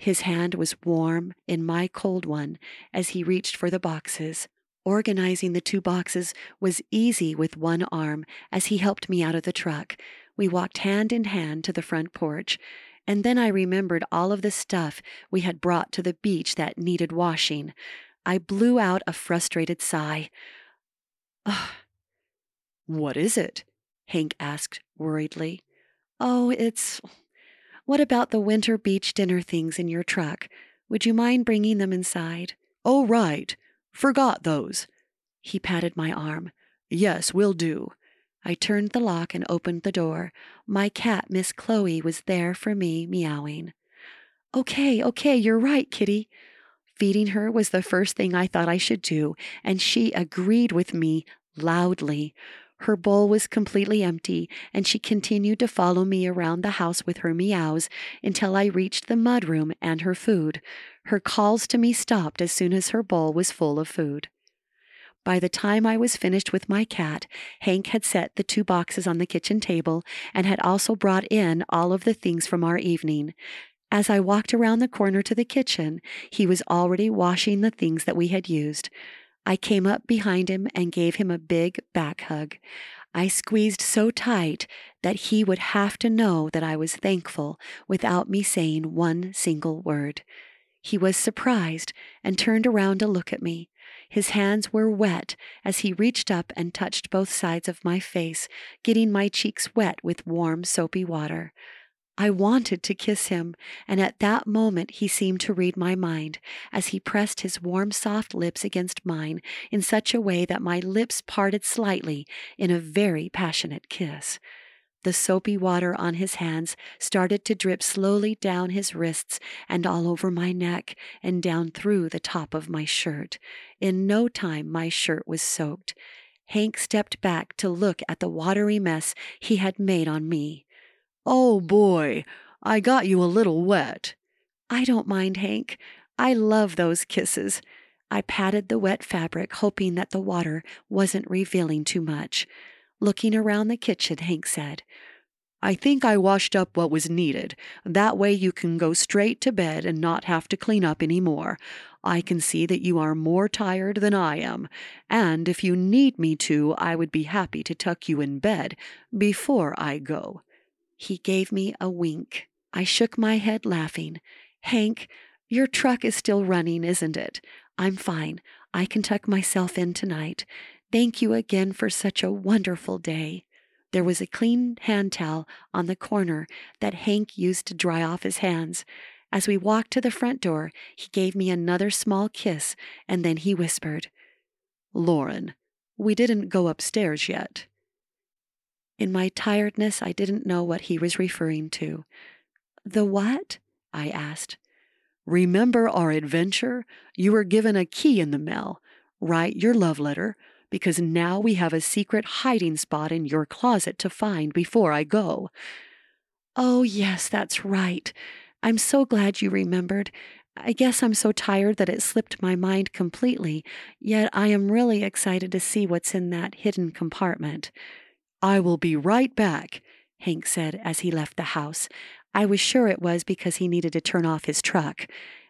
His hand was warm in my cold one as he reached for the boxes. Organizing the two boxes was easy with one arm as he helped me out of the truck. We walked hand in hand to the front porch, and then I remembered all of the stuff we had brought to the beach that needed washing. I blew out a frustrated sigh. Ugh. What is it? Hank asked worriedly. Oh, it's. What about the winter beach dinner things in your truck? Would you mind bringing them inside? Oh, right. Forgot those. He patted my arm. Yes, will do. I turned the lock and opened the door. My cat, Miss Chloe, was there for me, meowing. Okay, okay, you're right, kitty. Feeding her was the first thing I thought I should do, and she agreed with me loudly. Her bowl was completely empty, and she continued to follow me around the house with her meows until I reached the mudroom and her food. Her calls to me stopped as soon as her bowl was full of food. By the time I was finished with my cat, Hank had set the two boxes on the kitchen table and had also brought in all of the things from our evening. As I walked around the corner to the kitchen, he was already washing the things that we had used. I came up behind him and gave him a big back hug. I squeezed so tight that he would have to know that I was thankful without me saying one single word. He was surprised and turned around to look at me. His hands were wet as he reached up and touched both sides of my face, getting my cheeks wet with warm, soapy water. I wanted to kiss him, and at that moment he seemed to read my mind as he pressed his warm, soft lips against mine in such a way that my lips parted slightly in a very passionate kiss. The soapy water on his hands started to drip slowly down his wrists and all over my neck and down through the top of my shirt. In no time, my shirt was soaked. Hank stepped back to look at the watery mess he had made on me. Oh boy, I got you a little wet. I don't mind, Hank. I love those kisses. I patted the wet fabric, hoping that the water wasn't revealing too much. Looking around the kitchen, Hank said, I think I washed up what was needed. That way you can go straight to bed and not have to clean up any more. I can see that you are more tired than I am, and if you need me to, I would be happy to tuck you in bed before I go. He gave me a wink. I shook my head, laughing. Hank, your truck is still running, isn't it? I'm fine. I can tuck myself in tonight. Thank you again for such a wonderful day. There was a clean hand towel on the corner that Hank used to dry off his hands. As we walked to the front door, he gave me another small kiss, and then he whispered, Lauren, we didn't go upstairs yet. In my tiredness, I didn't know what he was referring to. The what? I asked. Remember our adventure? You were given a key in the mail. Write your love letter, because now we have a secret hiding spot in your closet to find before I go. Oh, yes, that's right. I'm so glad you remembered. I guess I'm so tired that it slipped my mind completely, yet I am really excited to see what's in that hidden compartment. I will be right back, Hank said as he left the house. I was sure it was because he needed to turn off his truck.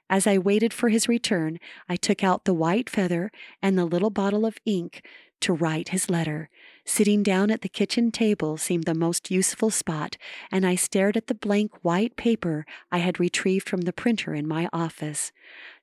As I waited for his return, I took out the white feather and the little bottle of ink to write his letter. Sitting down at the kitchen table seemed the most useful spot, and I stared at the blank white paper I had retrieved from the printer in my office.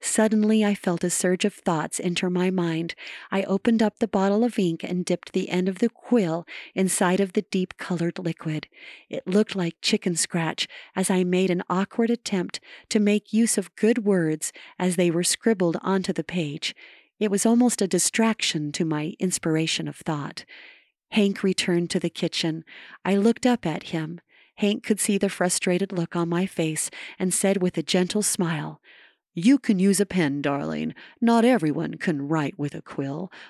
Suddenly, I felt a surge of thoughts enter my mind. I opened up the bottle of ink and dipped the end of the quill inside of the deep colored liquid. It looked like chicken scratch as I made an awkward attempt to make use of good words as they were scribbled onto the page. It was almost a distraction to my inspiration of thought. Hank returned to the kitchen. I looked up at him. Hank could see the frustrated look on my face and said with a gentle smile, You can use a pen, darling. Not everyone can write with a quill.